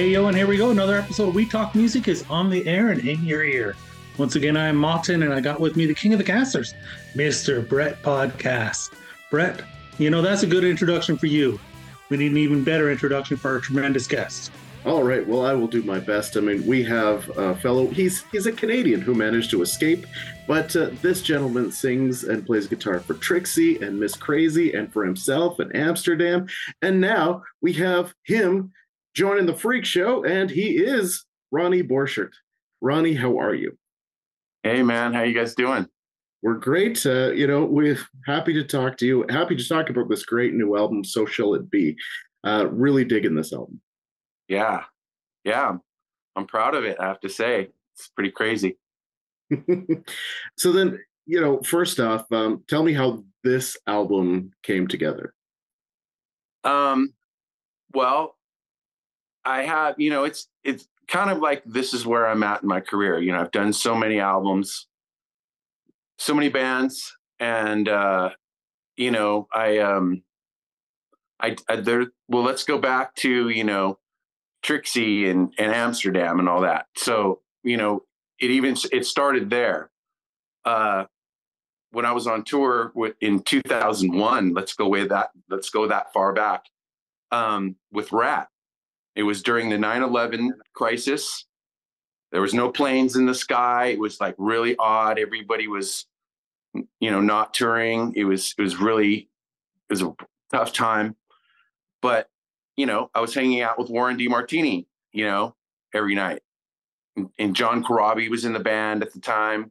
Hey, yo, and here we go. Another episode of We Talk Music is on the air and in your ear. Once again, I'm Martin, and I got with me the king of the casters, Mr. Brett Podcast. Brett, you know, that's a good introduction for you. We need an even better introduction for our tremendous guest. All right, well, I will do my best. I mean, we have a fellow, he's he's a Canadian who managed to escape, but uh, this gentleman sings and plays guitar for Trixie and Miss Crazy and for himself in Amsterdam. And now we have him joining the Freak Show, and he is Ronnie Borchert. Ronnie, how are you? Hey, man, how you guys doing? We're great. Uh, you know, we're happy to talk to you. Happy to talk about this great new album, So Shall It Be. Uh, really digging this album. Yeah, yeah, I'm proud of it. I have to say, it's pretty crazy. so then, you know, first off, um, tell me how this album came together. Um, well, I have, you know, it's it's kind of like this is where I'm at in my career. You know, I've done so many albums, so many bands, and uh, you know, I um I, I there well, let's go back to, you know, Trixie and, and Amsterdam and all that. So, you know, it even it started there. Uh when I was on tour with, in 2001, let's go way that let's go that far back. Um, with Ratt it was during the 9 11 crisis. There was no planes in the sky. It was like really odd. Everybody was, you know, not touring. It was, it was really, it was a tough time. But, you know, I was hanging out with Warren DeMartini, you know, every night. And John Corabi was in the band at the time.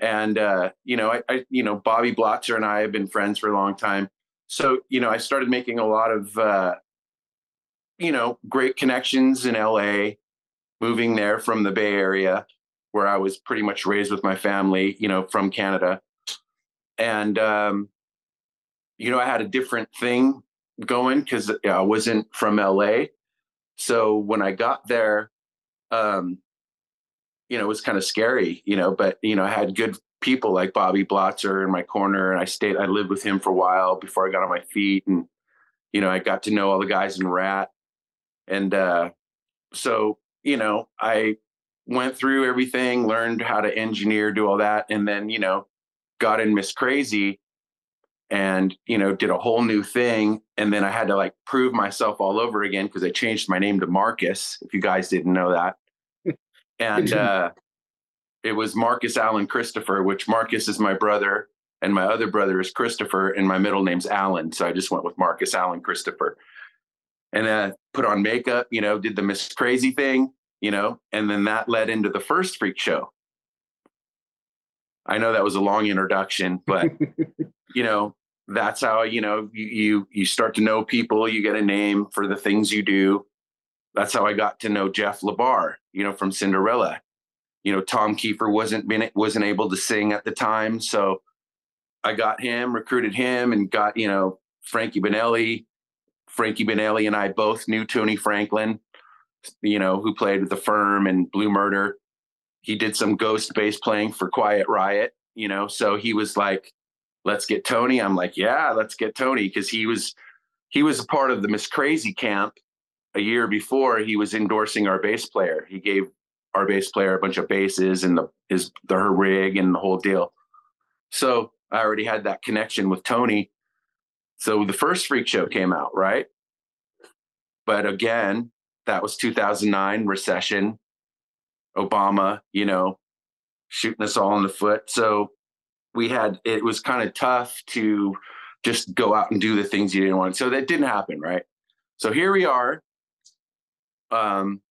And, uh, you know, I, I, you know, Bobby Blotzer and I have been friends for a long time. So, you know, I started making a lot of, uh, you know, great connections in LA, moving there from the Bay Area, where I was pretty much raised with my family, you know, from Canada. And, um, you know, I had a different thing going because I wasn't from LA. So when I got there, um, you know, it was kind of scary, you know, but, you know, I had good people like Bobby Blotzer in my corner and I stayed, I lived with him for a while before I got on my feet. And, you know, I got to know all the guys in Ratt and uh, so, you know, I went through everything, learned how to engineer, do all that, and then, you know, got in Miss Crazy and, you know, did a whole new thing. And then I had to like prove myself all over again because I changed my name to Marcus, if you guys didn't know that. and uh, it was Marcus Allen Christopher, which Marcus is my brother. And my other brother is Christopher, and my middle name's Allen. So I just went with Marcus Allen Christopher and uh, put on makeup, you know, did the Miss Crazy thing, you know, and then that led into the first freak show. I know that was a long introduction, but you know, that's how you know you, you you start to know people. You get a name for the things you do. That's how I got to know Jeff LaBar, you know, from Cinderella. You know, Tom Keifer wasn't been wasn't able to sing at the time, so I got him, recruited him, and got you know Frankie Banali, Frankie Banali and I both knew Tony Franklin, you know, who played with the firm and Blue Murder. He did some ghost bass playing for Quiet Riot, you know, so he was like, let's get Tony. I'm like, yeah, let's get Tony. Cause he was, he was a part of the Miss Crazy camp a year before he was endorsing our bass player. He gave our bass player a bunch of basses and the, his, the, her rig and the whole deal. So I already had that connection with Tony so the first freak show came out, right? But again, that was 2009 recession, Obama, you know, shooting us all in the foot. So we had, it was kind of tough to just go out and do the things you didn't want. So that didn't happen, right? So here we are. Um,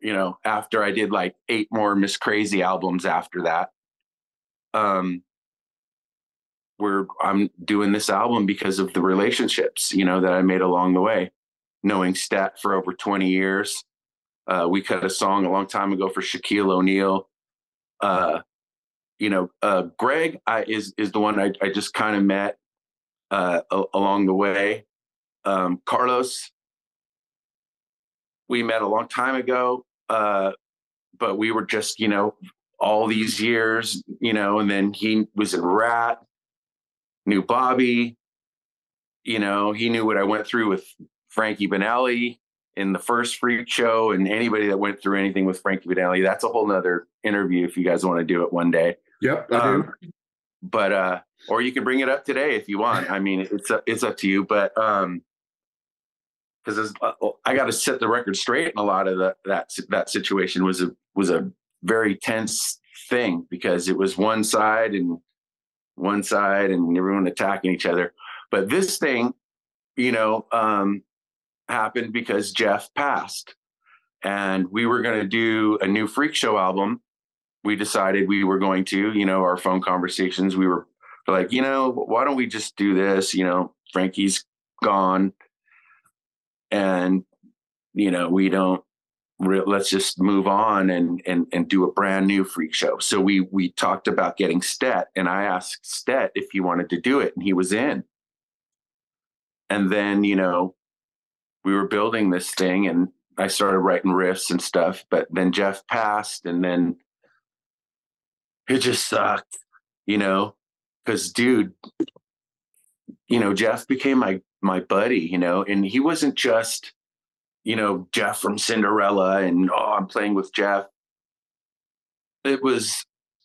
you know, after I did like eight more Miss Crazy albums after that. Um, we're I'm doing this album because of the relationships, you know, that I made along the way. Knowing Stet for over 20 years. Uh, we cut a song a long time ago for Shaquille O'Neal. Uh, you know, uh, Greg I, is is the one I, I just kind of met uh, a- along the way. Um, Carlos, we met a long time ago, uh, but we were just, you know, all these years, you know, and then he was in Ratt knew Bobby. You know, he knew what I went through with Frankie Banali in the first freak show and anybody that went through anything with Frankie Banali. That's a whole nother interview if you guys want to do it one day. Yep, I um, But uh, or you can bring it up today if you want. I mean, it's it's up to you. But um, because uh, I got to set the record straight, and a lot of the, that that situation was a was a very tense thing because it was one side and one side and everyone attacking each other. But this thing, you know, um, happened because Jeff passed, and we were going to do a new Freak Show album. We decided we were going to, you know, our phone conversations. We were like, you know, why don't we just do this? You know, Frankie's gone, and you know, we don't let's just move on and and and do a brand new freak show. So we we talked about getting Stet, and I asked Stet if he wanted to do it, and he was in. And then you know, we were building this thing, and I started writing riffs and stuff. But then Jeff passed, and then it just sucked, you know, because dude, you know, Jeff became my my buddy, you know, and he wasn't just you know, Jeff from Cinderella and oh, I'm playing with Jeff. It was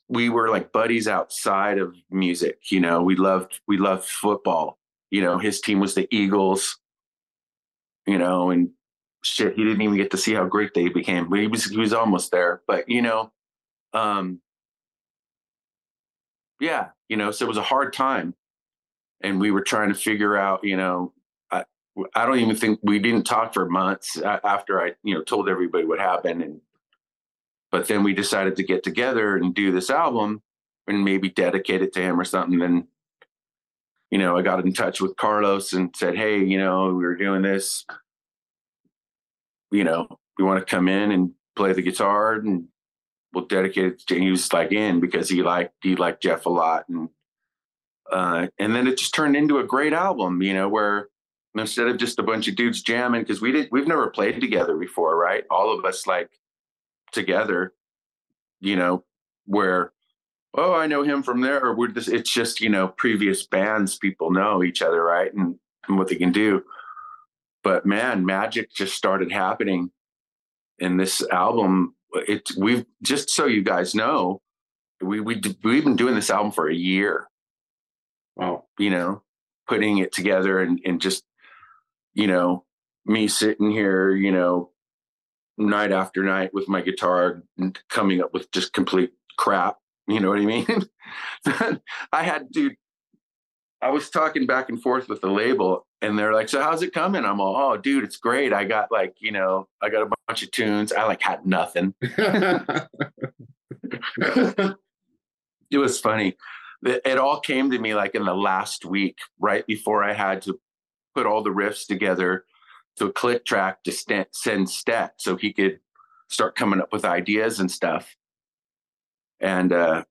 we were like buddies outside of music, you know. We loved we loved football. You know, his team was the Eagles, you know, and shit, he didn't even get to see how great they became, but he was he was almost there. But you know, um yeah, you know, so it was a hard time. And we were trying to figure out, you know, I don't even think we didn't talk for months after I, you know, told everybody what happened. And, but then we decided to get together and do this album and maybe dedicate it to him or something. And you know, I got in touch with Carlos and said, Hey, you know, we were doing this, you know, you want to come in and play the guitar and we'll dedicate it to, he was like in because he liked, he liked Jeff a lot. And, uh, and then it just turned into a great album, you know, where, instead of just a bunch of dudes jamming because we did we've never played together before right? All of us like together you know where oh i know him from there or we're this it's just you know previous bands people know each other right and, and what they can do. But man magic just started happening in this album. It we've just so you guys know we, we we've been doing this album for a year. Wow. You know putting it together and, and just you know, me sitting here, you know, night after night with my guitar and coming up with just complete crap. You know what I mean? I had to, I was talking back and forth with the label and they're like, so how's it coming? I'm all, oh, dude, it's great. I got like, you know, I got a bunch of tunes. I like had nothing. it was funny. It all came to me like in the last week, right before I had to put all the riffs together to a click track to st- send Stet so he could start coming up with ideas and stuff. And uh,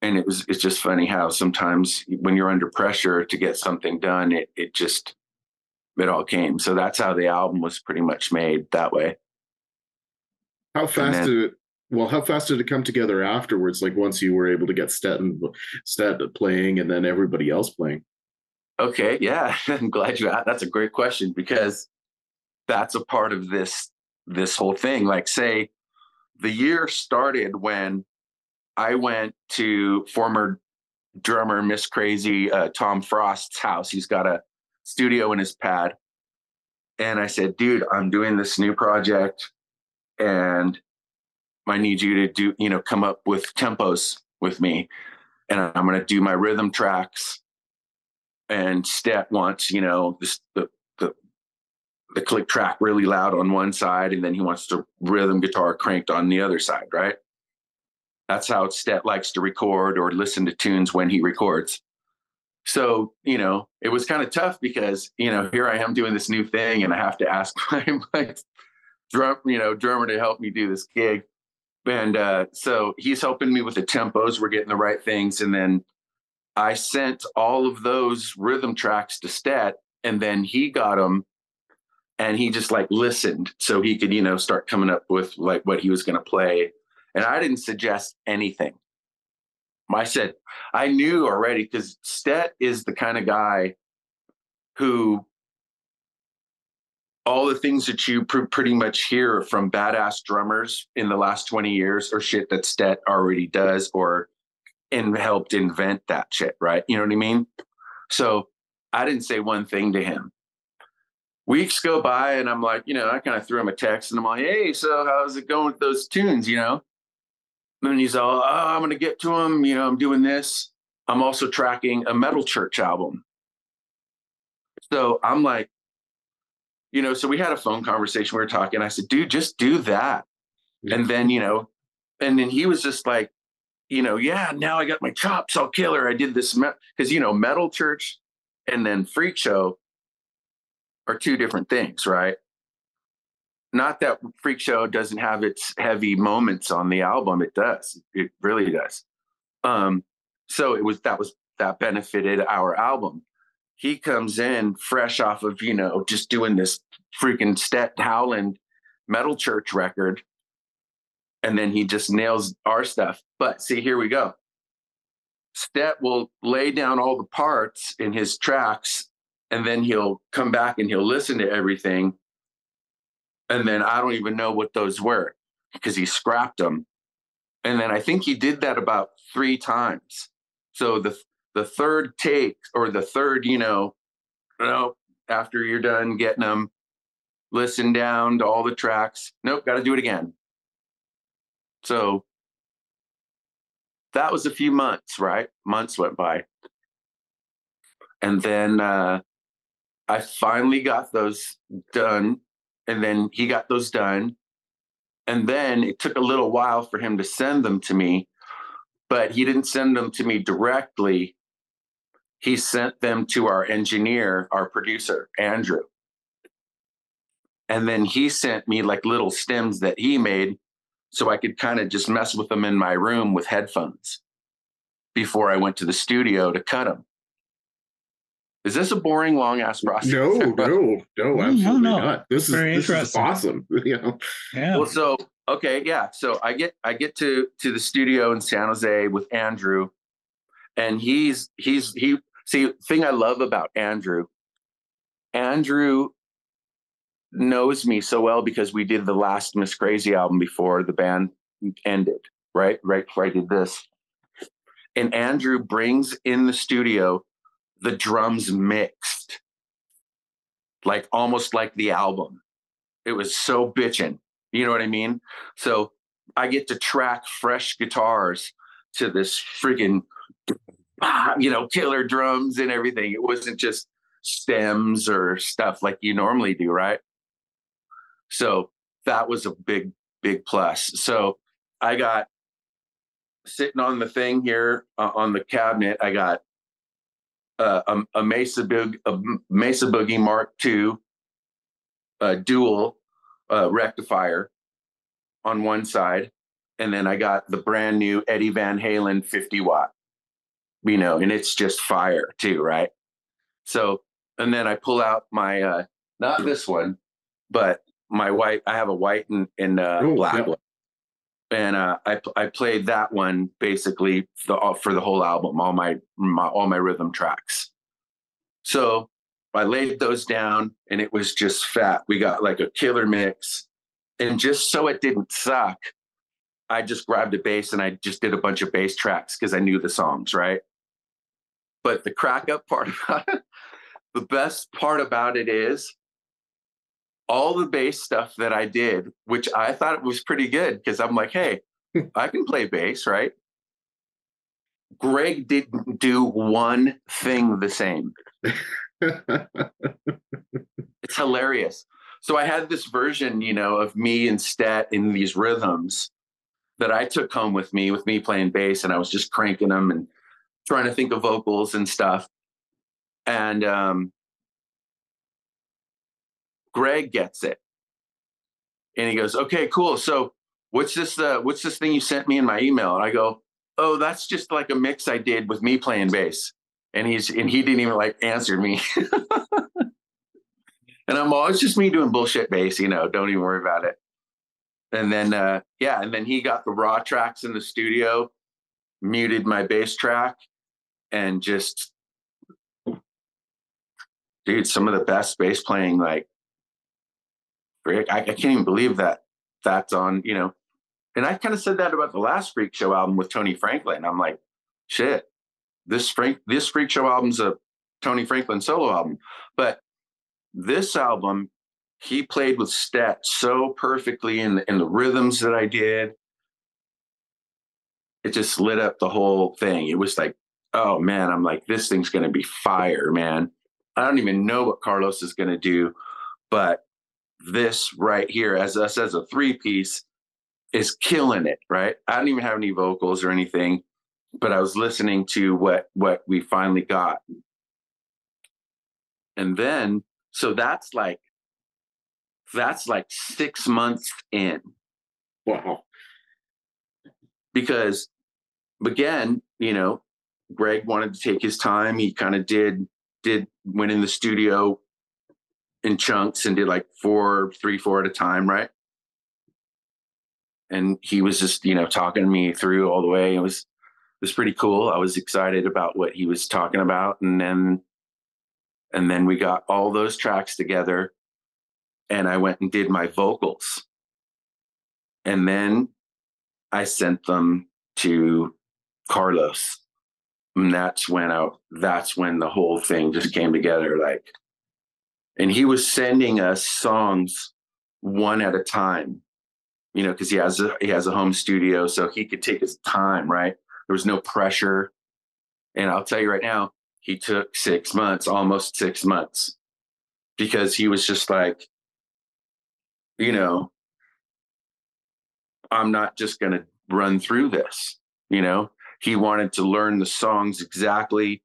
and it was it's just funny how sometimes when you're under pressure to get something done, it it just it all came. So that's how the album was pretty much made that way. How fast then, did it well, how fast did it come together afterwards? Like once you were able to get Stet and Stet playing and then everybody else playing? Okay, yeah, I'm glad you asked. That's a great question because that's a part of this this whole thing. Like, say, the year started when I went to former drummer Miss Crazy uh, Tom Frost's house. He's got a studio in his pad, and I said, "Dude, I'm doing this new project, and I need you to do, you know, come up with tempos with me, and I'm going to do my rhythm tracks." And Stet wants, you know, the the the click track really loud on one side, and then he wants the rhythm guitar cranked on the other side, right? That's how Stet likes to record or listen to tunes when he records. So, you know, it was kind of tough because, you know, here I am doing this new thing and I have to ask my, my drum, you know, drummer to help me do this gig. And uh, so he's helping me with the tempos. We're getting the right things. And then I sent all of those rhythm tracks to Stet, and then he got them and he just like listened so he could, you know, start coming up with like what he was going to play. And I didn't suggest anything. I said, I knew already because Stet is the kind of guy who all the things that you pr- pretty much hear from badass drummers in the last 20 years or shit that Stet already does or and helped invent that shit, right? You know what I mean? So I didn't say one thing to him. Weeks go by and I'm like, you know, I kind of threw him a text and I'm like, hey, so how's it going with those tunes, you know? And he's all, oh, I'm going to get to him. You know, I'm doing this. I'm also tracking a metal church album. So I'm like, you know, so we had a phone conversation. We were talking. I said, dude, just do that. Yeah. And then, you know, and then he was just like, you know, yeah, now I got my chops all killer. I did this because, me-. you know, metal church and then freak show are two different things, right? Not that freak show doesn't have its heavy moments on the album. It does. It really does. Um, so it was that was that benefited our album he comes in fresh off of you know just doing this freaking Stet Howland metal church record and then he just nails our stuff. But see here we go. Stet will lay down all the parts in his tracks and then he'll come back and he'll listen to everything. And then i don't even know what those were because he scrapped them and then i think he did that about three times. So the the third take or the third, you know, you know, after you're done getting them, listen down to all the tracks. Nope, got to do it again. So that was a few months, right? Months went by. And then uh, I finally got those done. And then he got those done. And then it took a little while for him to send them to me, but he didn't send them to me directly he sent them to our engineer, our producer, Andrew. And then he sent me like little stems that he made so I could kind of just mess with them in my room with headphones before I went to the studio to cut them. Is this a boring, long ass process? No, no, no, absolutely no, no. not. This is Very this is awesome. you know? Yeah. Well, so okay, yeah. So I get I get to to the studio in San Jose with Andrew, and he's he's he See, thing I love about Andrew, Andrew knows me so well because we did the last Miss Crazy album before the band ended, right? Right before I did this. And Andrew brings in the studio the drums mixed, like almost like the album. It was so bitching. You know what I mean? So I get to track fresh guitars to this freaking you know, killer drums and everything. It wasn't just stems or stuff like you normally do, right? So that was a big, big plus. So I got sitting on the thing here uh, on the cabinet. I got uh, a, a, Mesa Boog, a Mesa Boogie Mark II dual uh, rectifier on one side, and then I got the brand new Eddie Van Halen 50 watt you know, and it's just fire too, right? So, and then I pull out my, uh, not this one, but my white, I have a white and, and uh, Ooh, black one. And uh, I I played that one basically the, uh, for the whole album, all my, my all my rhythm tracks. So I laid those down, and it was just fat. We got like a killer mix, and just so it didn't suck, I just grabbed a bass and I just did a bunch of bass tracks because I knew the songs, right? But the crack up part about it, the best part about it is all the bass stuff that I did, which I thought was pretty good because I'm like, hey, I can play bass, right? Greg didn't do one thing the same. it's hilarious. So I had this version, you know, of me and Stet in these rhythms that I took home with me, with me playing bass, and I was just cranking them and trying to think of vocals and stuff. And um, Greg gets it, and he goes, "Okay, cool. So what's this? Uh, what's this thing you sent me in my email?" And I go, "Oh, that's just like a mix I did with me playing bass." And he's and he didn't even like answer me. and I'm all, it's just me doing bullshit bass, you know. Don't even worry about it. And then uh, yeah, and then he got the raw tracks in the studio, muted my bass track, and just dude, some of the best bass playing like I, I can't even believe that that's on, you know. And I kind of said that about the last Freak Show album with Tony Franklin. I'm like, shit, this Frank, this Freak Show album's a Tony Franklin solo album, but this album, he played with Stet so perfectly in the, in the rhythms that I did. It just lit up the whole thing. It was like, oh man, I'm like, this thing's going to be fire, man. I don't even know what Carlos is going to do, but this right here, as us as a three piece, is killing it. Right? I don't even have any vocals or anything, but I was listening to what what we finally got, and then so that's like that's like six months in. Wow. Because again, you know, Greg wanted to take his time. He kind of did did went in the studio in chunks and did like four, three, four at a time, right? And he was just, you know, talking me through all the way. It was it was pretty cool. I was excited about what he was talking about. And then and then we got all those tracks together and I went and did my vocals. And then I sent them to Carlos. And that's when I that's when the whole thing just came together like and he was sending us songs one at a time you know because he has a he has a home studio so he could take his time right? There was no pressure. And i'll tell you right now he took six months almost six months because he was just like you know i'm not just going to run through this you know? He wanted to learn the songs exactly.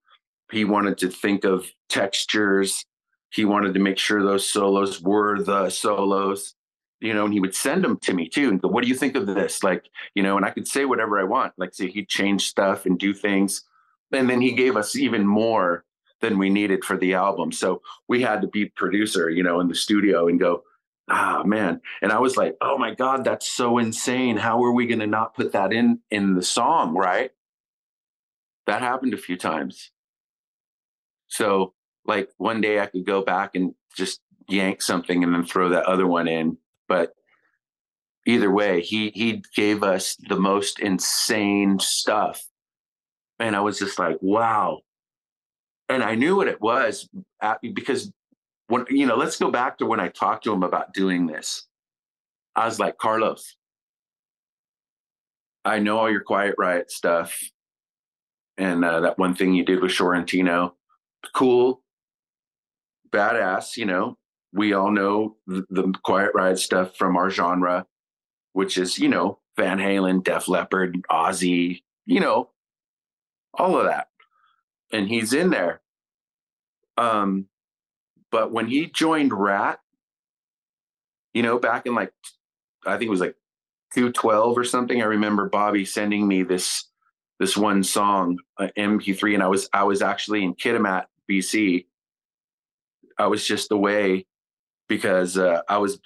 He wanted to think of textures he wanted to make sure those solos were the solos you know and he would send them to me too and go what do you think of this? Like you know and i could say whatever i want. Like say he'd change stuff and do things and then he gave us even more than we needed for the album. So we had to be producer you know in the studio and go ah man. And i was like oh my god that's so insane. How are we going to not put that in in the song right? That happened a few times. So like one day I could go back and just yank something and then throw that other one in. But either way, he he gave us the most insane stuff. And I was just like, wow. And I knew what it was at, because when you know, let's go back to when I talked to him about doing this. I was like, Carlos, I know all your quiet riot stuff. And uh, that one thing you did with Shorentino, cool badass, you know. We all know the, Quiet Riot stuff from our genre, which is, you know, Van Halen, Def Leppard, Ozzy, you know, all of that. And he's in there. Um, but when he joined Ratt, you know, back in like, I think it was like 212 or something. I remember Bobby sending me this this one song, uh, MP3, and I was I was actually in Kitimat, BC, I was just away because uh, I was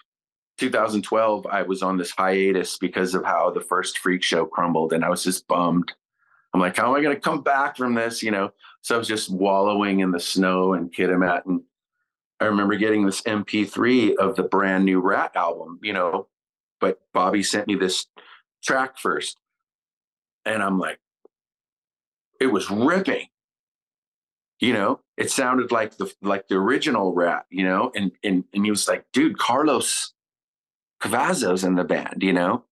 2012. I was on this hiatus because of how the first freak show crumbled, and I was just bummed. I'm like, how am I going to come back from this? You know, so I was just wallowing in the snow and Kitimat, and I remember getting this MP3 of the brand new Ratt album. You know, but Bobby sent me this track first, and I'm like, it was ripping you know it sounded like the like the original Ratt you know and and and he was like dude carlos Cavazo's in the band you know?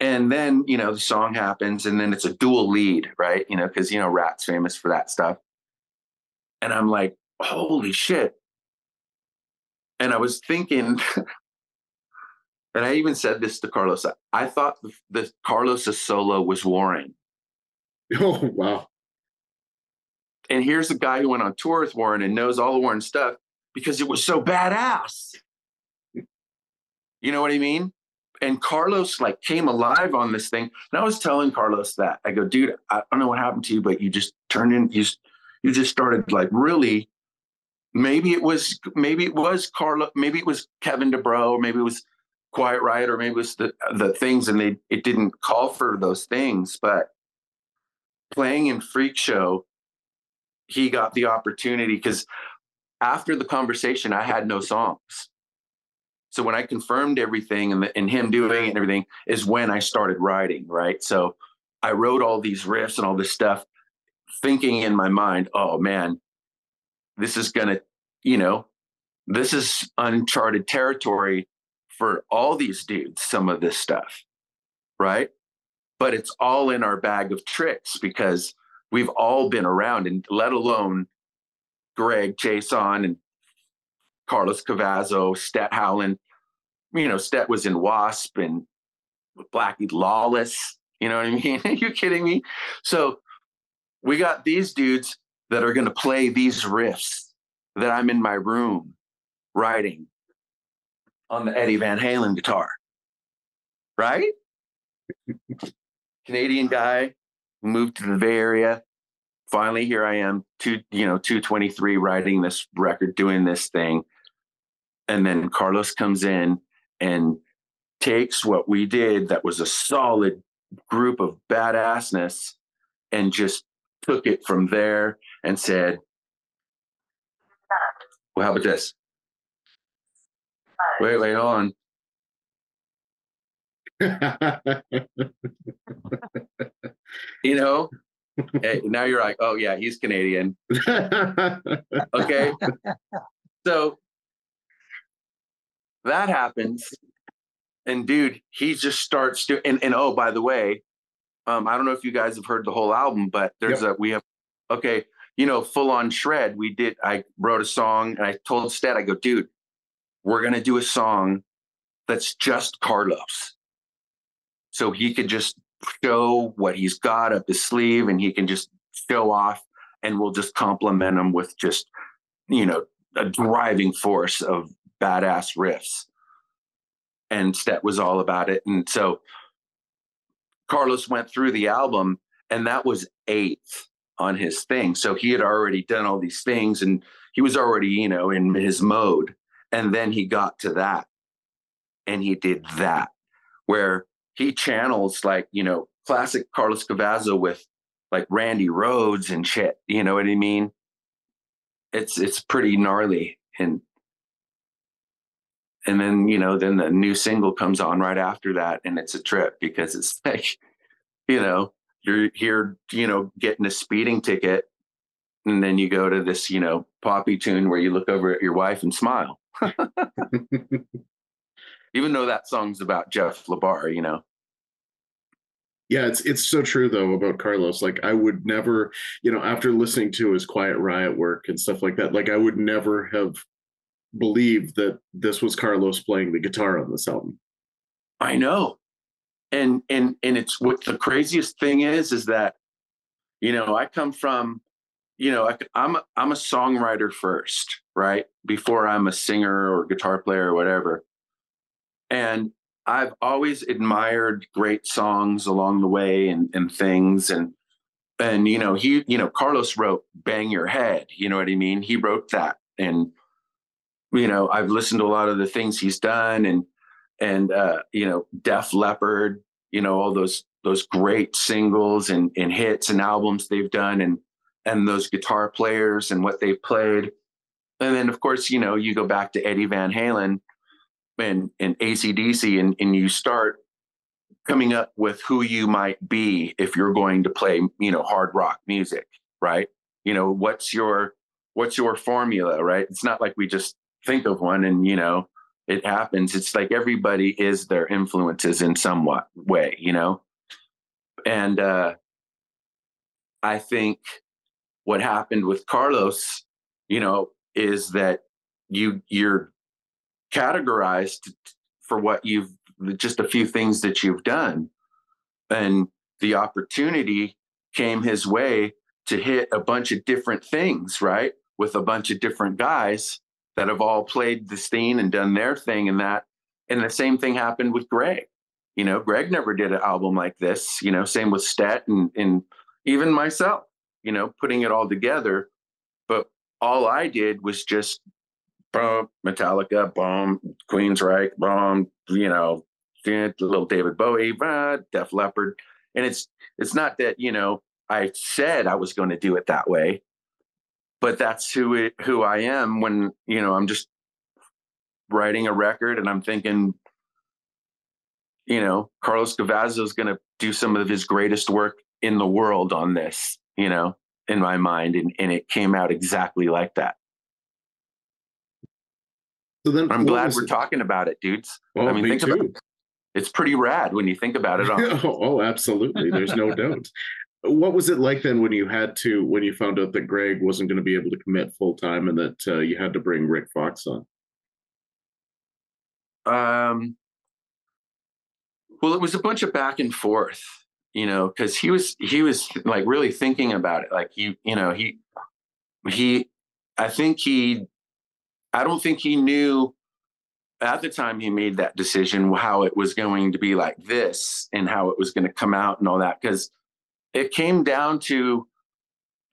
And then you know the song happens and then it's a dual lead right? You know because you know Ratt's famous for that stuff. And i'm like holy shit. And i was thinking and i even said this to carlos i thought the, the carlos's solo was Warren oh wow and here's a guy who went on tour with Warren and knows all the Warren stuff because it was so badass. You know what I mean? And Carlos like came alive on this thing. And I was telling Carlos that I go, dude, I don't know what happened to you, but you just turned in, you just, you just started like really. Maybe it was, maybe it was Carlos, maybe it was Kevin DuBrow, or maybe it was Quiet Riot, or maybe it was the the things, and they it didn't call for those things. But playing in Freak Show, he got the opportunity because after the conversation, I had no songs. So when I confirmed everything and, the, and him doing it and everything is when I started writing, right? So I wrote all these riffs and all this stuff, thinking in my mind, oh man, this is gonna, you know, this is uncharted territory for all these dudes, some of this stuff, right? But it's all in our bag of tricks because we've all been around, and let alone Greg Chaisson, and Carlos Cavazo, Stet Howland. You know, Stet was in Wasp and Blackie Lawless. You know what I mean? Are you kidding me? So we got these dudes that are going to play these riffs that I'm in my room writing on the Eddie Van Halen guitar. Right? Canadian guy moved to the Bay Area. Finally, here I am, two, you know, 223 writing this record, doing this thing. And then Carlos comes in and takes what we did that was a solid group of badassness and just took it from there and said, Well, how about this? Wait, wait, hold on. you know, hey, now you're like, oh yeah, he's Canadian. okay. So that happens. And dude, he just starts to and, and oh, by the way, um, I don't know if you guys have heard the whole album, but there's yep. a we have okay, you know, full on shred. We did I wrote a song and I told Stet, I go, dude, we're gonna do a song that's just Carlos. So he could just show what he's got up his sleeve and he can just show off and we'll just compliment him with just, you know, a driving force of badass riffs. And Stet was all about it. And so Carlos went through the album and that was eighth on his thing. So he had already done all these things and he was already, you know, in his mode. And then he got to that and he did that where he channels like, you know, classic Carlos Cavazo with like Randy Rhoads and shit. You know what I mean? It's it's pretty gnarly. And and then, you know, then the new single comes on right after that and it's a trip because it's like, you know, you're here, you know, getting a speeding ticket and then you go to this, you know, poppy tune where you look over at your wife and smile. Even though that song's about Jeff LaBar, you know. Yeah, it's it's so true though about Carlos. Like I would never, you know, after listening to his Quiet Riot work and stuff like that, like I would never have believed that this was Carlos playing the guitar on this album. I know. And and and it's what the craziest thing is is that you know, I come from you know, I, I'm I'm a songwriter first, right? Before I'm a singer or guitar player or whatever. And I've always admired great songs along the way and, and things. And, and, you know, he, you know, Carlos wrote Bang Your Head, you know what I mean? He wrote that. And, you know, I've listened to a lot of the things he's done and, and, uh, you know, Def Leppard, you know, all those, those great singles and, and hits and albums they've done and, and those guitar players and what they've played. And then, of course, you know, you go back to Eddie Van Halen and, and ACDC and, and you start coming up with who you might be if you're going to play, you know, hard rock music, right? You know, what's your what's your formula, right? It's not like we just think of one and, you know, it happens. It's like everybody is their influences in some way, you know? And uh I think what happened with Carlos, you know, is that you you're categorized for what you've just a few things that you've done. And the opportunity came his way to hit a bunch of different things, right? With a bunch of different guys that have all played the scene and done their thing and that. And the same thing happened with Greg. You know, Greg never did an album like this, you know, same with Stet and, and even myself, you know, putting it all together. But all I did was just boom, Metallica, boom, Queensryche, boom, you know, little David Bowie, Def Leppard. And it's it's not that, you know, I said I was going to do it that way, but that's who it, who I am when, you know, I'm just writing a record and I'm thinking, you know, Carlos Cavazo is going to do some of his greatest work in the world on this, you know, in my mind. And, and it came out exactly like that. So then I'm glad we're it- talking about it, dudes. Oh, I mean, me think about it. It's pretty rad when you think about it. Oh, oh, absolutely. There's no doubt. What was it like then when you had to when you found out that Greg wasn't going to be able to commit full time and that uh, you had to bring Rick Fox on? Um, well, it was a bunch of back and forth, you know, because he was he was like really thinking about it. Like he, you know, he he, I think he, I don't think he knew at the time he made that decision how it was going to be like this and how it was going to come out and all that because it came down to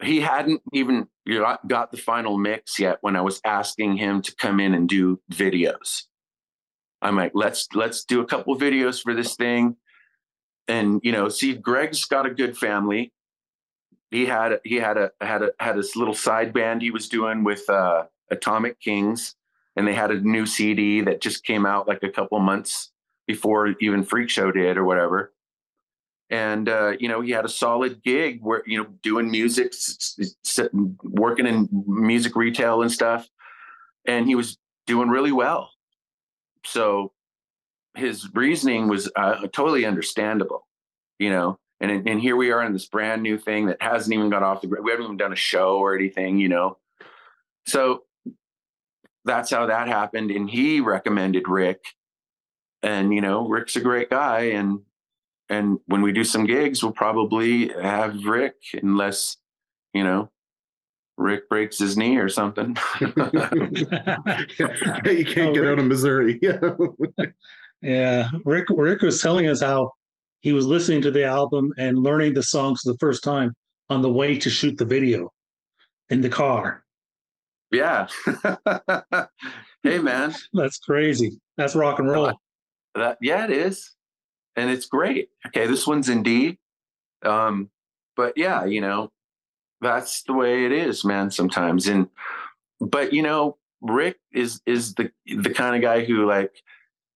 he hadn't even got the final mix yet when I was asking him to come in and do videos. I'm like, let's let's do a couple videos for this thing. And you know, see, Greg's got a good family. He had he had a had a had this little side band he was doing with uh, Atomic Kings, and they had a new CD that just came out like a couple months before even Freak Show did or whatever. And uh, you know, he had a solid gig where you know doing music, working in music retail and stuff, and he was doing really well. So his reasoning was uh, totally understandable you know? And and here we are in this brand new thing that hasn't even got off the ground we haven't even done a show or anything you know? So that's how that happened and he recommended rick and you know rick's a great guy and and when we do some gigs we'll probably have rick unless you know rick breaks his knee or something you can't Oh, get Rick. out of Missouri. Yeah. yeah, Rick Rick was telling us how he was listening to the album and learning the songs for the first time on the way to shoot the video in the car. Yeah. hey man, That's crazy. That's rock and roll. that yeah, it is. And it's great. Okay, this one's in D. Um, but yeah, you know, that's the way it is, man, sometimes. And but you know, Rick is is the the kind of guy who like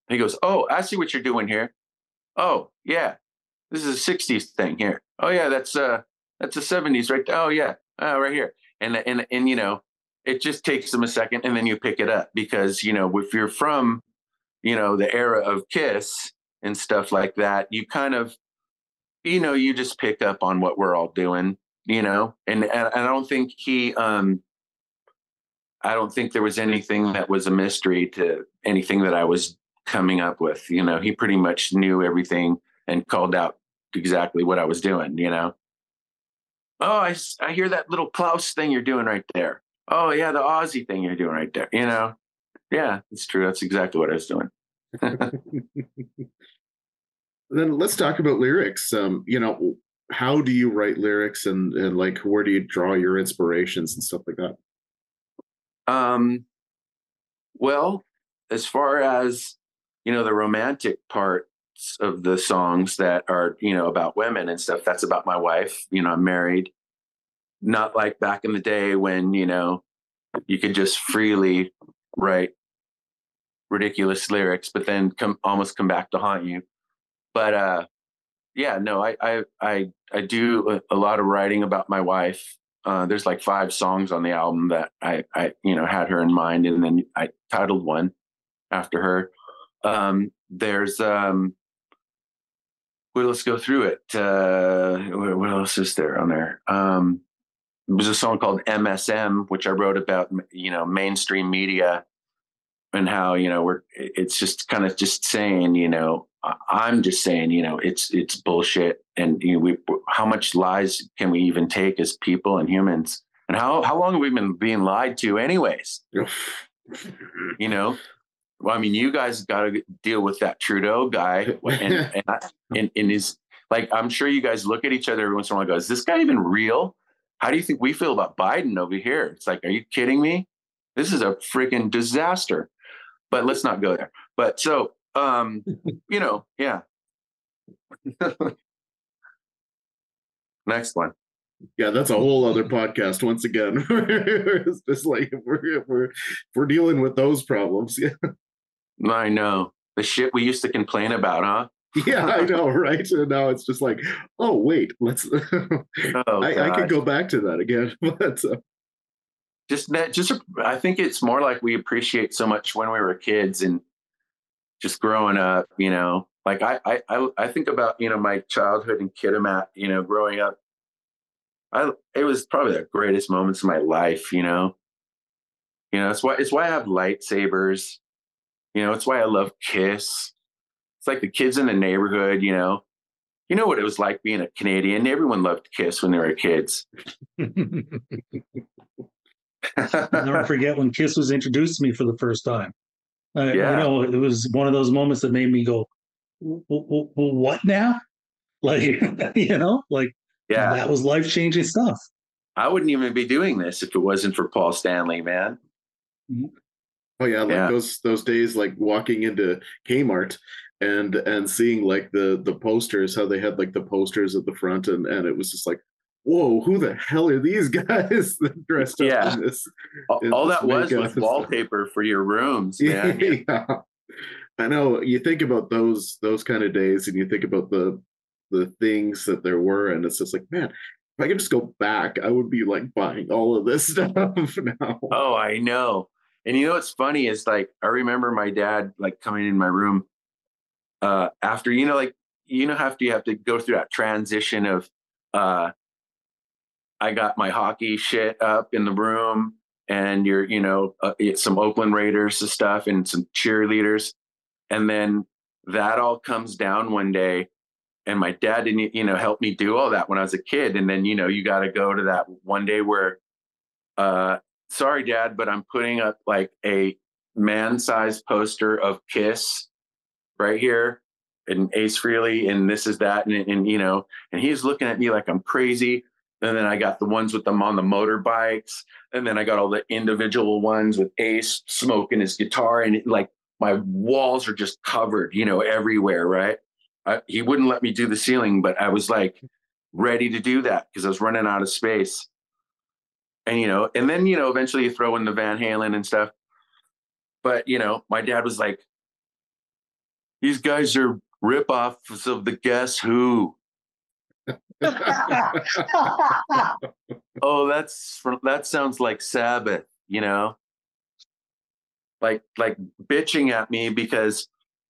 he goes, Oh, I see what you're doing here. Oh, yeah. This is a 60s thing here. Oh yeah, that's uh that's a 70s right there. Oh yeah. Oh, right here. And and and you know, it just takes them a second and then you pick it up because you know if you're from you know the era of kiss and stuff like that you kind of you know you just pick up on what we're all doing you know? And, and i don't think he um i don't think there was anything that was a mystery to anything that i was coming up with you know? He pretty much knew everything and called out exactly what i was doing you know? Oh i, I hear that little klaus thing you're doing right there oh yeah the Ozzy thing you're doing right there you know yeah it's true that's exactly what i was doing then let's talk about lyrics. Um, you know, how do you write lyrics and, and like where do you draw your inspirations and stuff like that? Um, well, as far as you know, the romantic parts of the songs that are you know about women and stuff, that's about my wife. You know, I'm married. Not like back in the day when you know you could just freely write ridiculous lyrics, but then come almost come back to haunt you. But uh, yeah, no, I I I I do a, lot of writing about my wife uh, there's like five songs on the album that I, I, you know, had her in mind, and then I titled one after her. Um, there's, um, well, let's go through it. Uh, what else is there on there? Um, there's a song called MSM, which I wrote about, you know, mainstream media and how you know we're. It's just kind of just saying, you know, I'm just saying, you know, it's it's bullshit, and you know, we how much lies can we even take as people and humans, and how how long have we been being lied to, anyways? You know, well, I mean, you guys got to deal with that Trudeau guy, and and, I, and and is like, I'm sure you guys look at each other every once in a while. and Go, is this guy even real? How do you think we feel about Biden over here? It's like, are you kidding me? This is a freaking disaster. But let's not go there. But so, um, you know, yeah. Next one. Yeah, that's a whole other podcast. Once again, it's just like we're we're we're dealing with those problems. Yeah. I know the shit we used to complain about, huh? Yeah, I know, right? And now it's just like, oh wait, let's. Oh, I, I could go back to that again, but uh, just that just i think it's more like we appreciate so much when we were kids and just growing up you know? Like i i i, I think about you know my childhood in kitimat you know growing up. I it was probably the greatest moments of my life you know? You know it's why it's why i have lightsabers. You know it's why i love kiss it's like the kids in the neighborhood you know you know what it was like being a canadian everyone loved kiss when they were kids I'll never forget when Kiss was introduced to me for the first time. I, Yeah. You know, it was one of those moments that made me go, "W- w- w- "What now?" Like, you know, like yeah that was life changing stuff. I wouldn't even be doing this if it wasn't for Paul Stanley, man. Mm-hmm. oh yeah, like Yeah. those those days, like walking into Kmart and and seeing like the the posters, how they had like the posters at the front, and and it was just like, whoa, who the hell are these guys that dressed up Yeah. in this? All, It's all that was was wallpaper for your rooms, man. yeah. I know. You think about those those kind of days, and you think about the the things that there were, and it's just like, man, if I could just go back, I would be like buying all of this stuff now. oh, I know. And you know what's funny is like I remember my dad like coming in my room uh after you know like you know after you have to go through that transition of uh I got my hockey shit up in the room and you're you know uh, some Oakland Raiders and stuff and some cheerleaders. And then that all comes down one day and my dad didn't you know help me do all that when I was a kid. And then you know you got to go to that one day where uh sorry dad but I'm putting up like a man-sized poster of Kiss right here and Ace Frehley and this is that and, and you know and he's looking at me like I'm crazy. And then I got the ones with them on the motorbikes and then I got all the individual ones with Ace smoking his guitar and it, like my walls are just covered you know everywhere right? I, he wouldn't let me do the ceiling but I was like ready to do that because I was running out of space. And you know and then you know eventually you throw in the Van Halen and stuff. But you know my dad was like these guys are rip-offs of the Guess Who. Oh that's that sounds like sabbath you know? Like like bitching at me because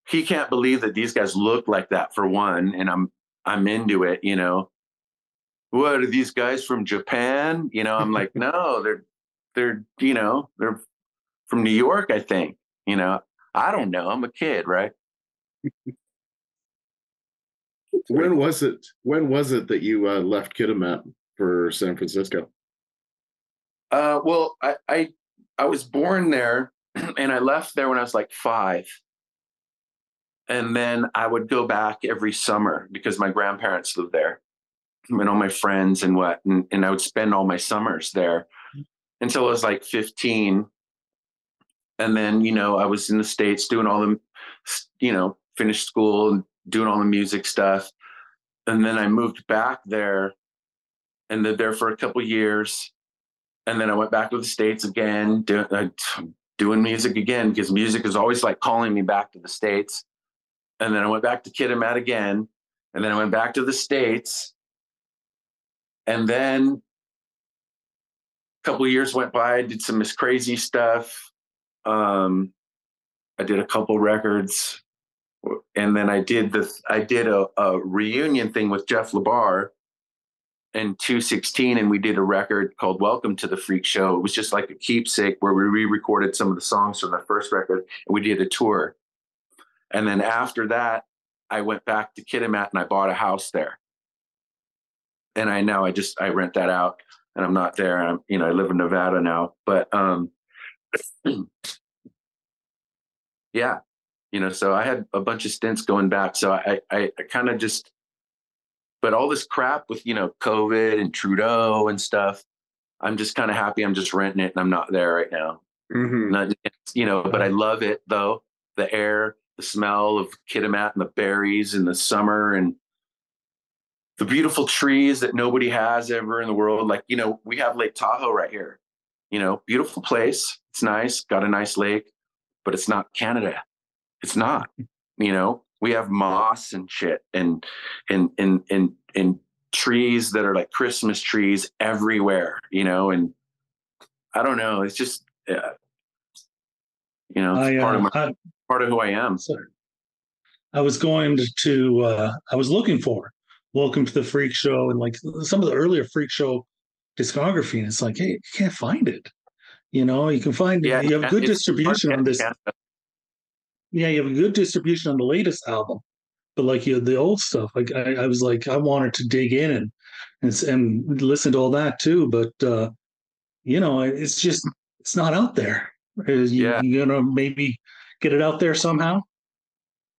he can't believe that these guys look like that for one and i'm i'm into it you know? What are these guys from japan? You know i'm like no they're they're you know they're from new york i think you know? I don't know i'm a kid right when was it? When was it that you uh, left Kitimat for San Francisco? Uh, well, I, I I was born there, and I left there when I was like five, and then I would go back every summer because my grandparents lived there, and all my friends and what, and, and I would spend all my summers there until I was like fifteen, and then you know I was in the states doing all the, you know, finished school and doing all the music stuff, and then I moved back there, and lived there for a couple years and then I went back to the states again, do, uh, doing music again because music is always like calling me back to the states. And then I went back to Kitimat again, and then I went back to the states, and then a couple years went by. I did some Miss Crazy stuff. Um, I did a couple records, and then I did the I did a, a reunion thing with Jeff Labar in 216 and we did a record called welcome to the freak show. It was just like a keepsake where we re-recorded some of the songs from the first record and we did a tour. And then after that i went back to kitimat and i bought a house there. And i now i just i rent that out and i'm not there i'm you know i live in nevada now but um yeah you know so i had a bunch of stints going back so i i, I kind of just but all this crap with you know covid and trudeau and stuff i'm just kind of happy i'm just renting it and i'm not there right now. Mm-hmm. not, you know but i love it though. The air the smell of kitimat and the berries in the summer and the beautiful trees that nobody has ever in the world. Like you know we have lake tahoe right here. You know beautiful place. It's nice. Got a nice lake but it's not canada It's not. You know, we have moss and shit and and and and and trees that are like Christmas trees everywhere, you know, and I don't know, it's just yeah, you know, I, part uh, of my I, part of who I am. I was going to, uh, I was looking for Welcome to the Freak Show and like some of the earlier Freak Show discography. And it's like, hey, you can't find it. You know, you can find Yeah, you have good distribution on this. Yeah, you have a good distribution on the latest album, but like you the old stuff, like I, I was like, I wanted to dig in and and, and listen to all that too, but uh, you know, it's just it's not out there. Is you, Yeah. you know, maybe get it out there somehow.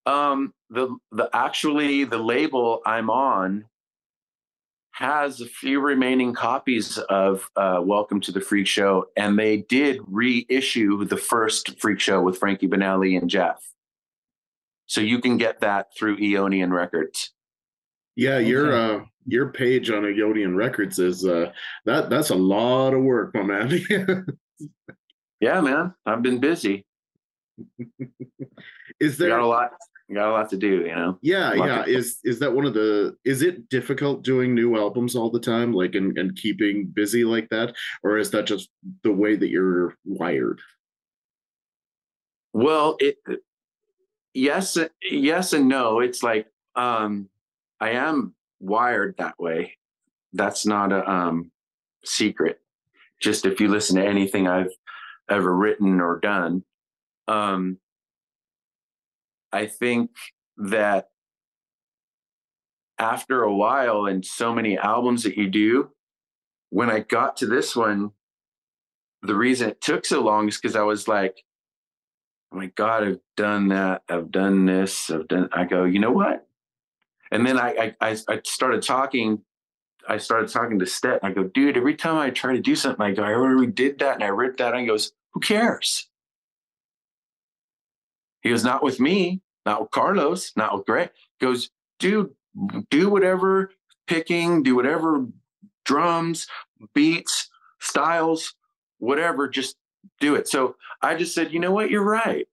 Um, the the actually the label I'm on has a few remaining copies of uh, Welcome to the Freak Show, and they did reissue the first Freak Show with Frankie Banali and Jeff. So you can get that through Eonian Records. Yeah, your Okay. uh your page on Eonian Records is uh that that's a lot of work, my man. Yeah, man, I've been busy. is We there got a lot, we got a lot to do. You know. yeah, yeah. to- Is is that one of the is it difficult doing new albums all the time, like and, and keeping busy like that? Or is that just the way that you're wired? Well, it yes, yes and no. It's like um I am wired that way. That's not a um secret. Just if you listen to anything I've ever written or done, um I think that after a while and so many albums that you do, when I got to this one, the reason it took so long is because I was like, oh my God, I've done that. I've done this. I've done, I go, you know what? And then I, I, I, started talking. I started talking to Stet. I go, dude, every time I try to do something, I go, I already did that and I ripped that. And he goes, who cares? He goes, not with me, not with Carlos, not with Greg. Goes, dude, do whatever picking, do whatever drums, beats, styles, whatever, just do it. So I just said, you know what, you're right.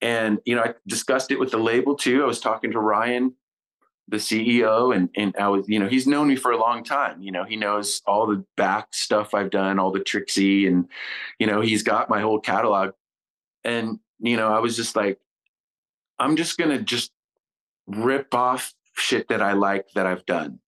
And you know, I discussed it with the label too. I was talking to Ryan, the CEO, and and I was, you know, he's known me for a long time. You know, he knows all the back stuff I've done, all the Trixie, and you know, he's got my whole catalog. And you know, I was just like, I'm just gonna just rip off shit that I like that I've done.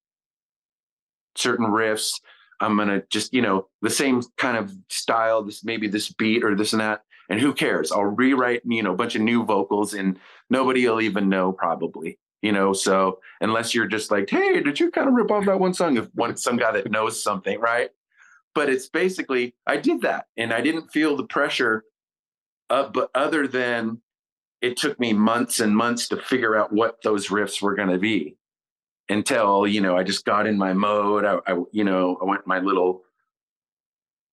Certain riffs, I'm gonna just, you know, the same kind of style, this maybe this beat or this and that. And who cares? I'll rewrite, you know, a bunch of new vocals and nobody will even know probably. You know, so unless you're just like, hey, did you kind of rip off that one song? If one some guy that knows something, right? But it's basically I did that and I didn't feel the pressure uh, but other than it took me months and months to figure out what those riffs were going to be until you know i just got in my mode. I, I you know i went my little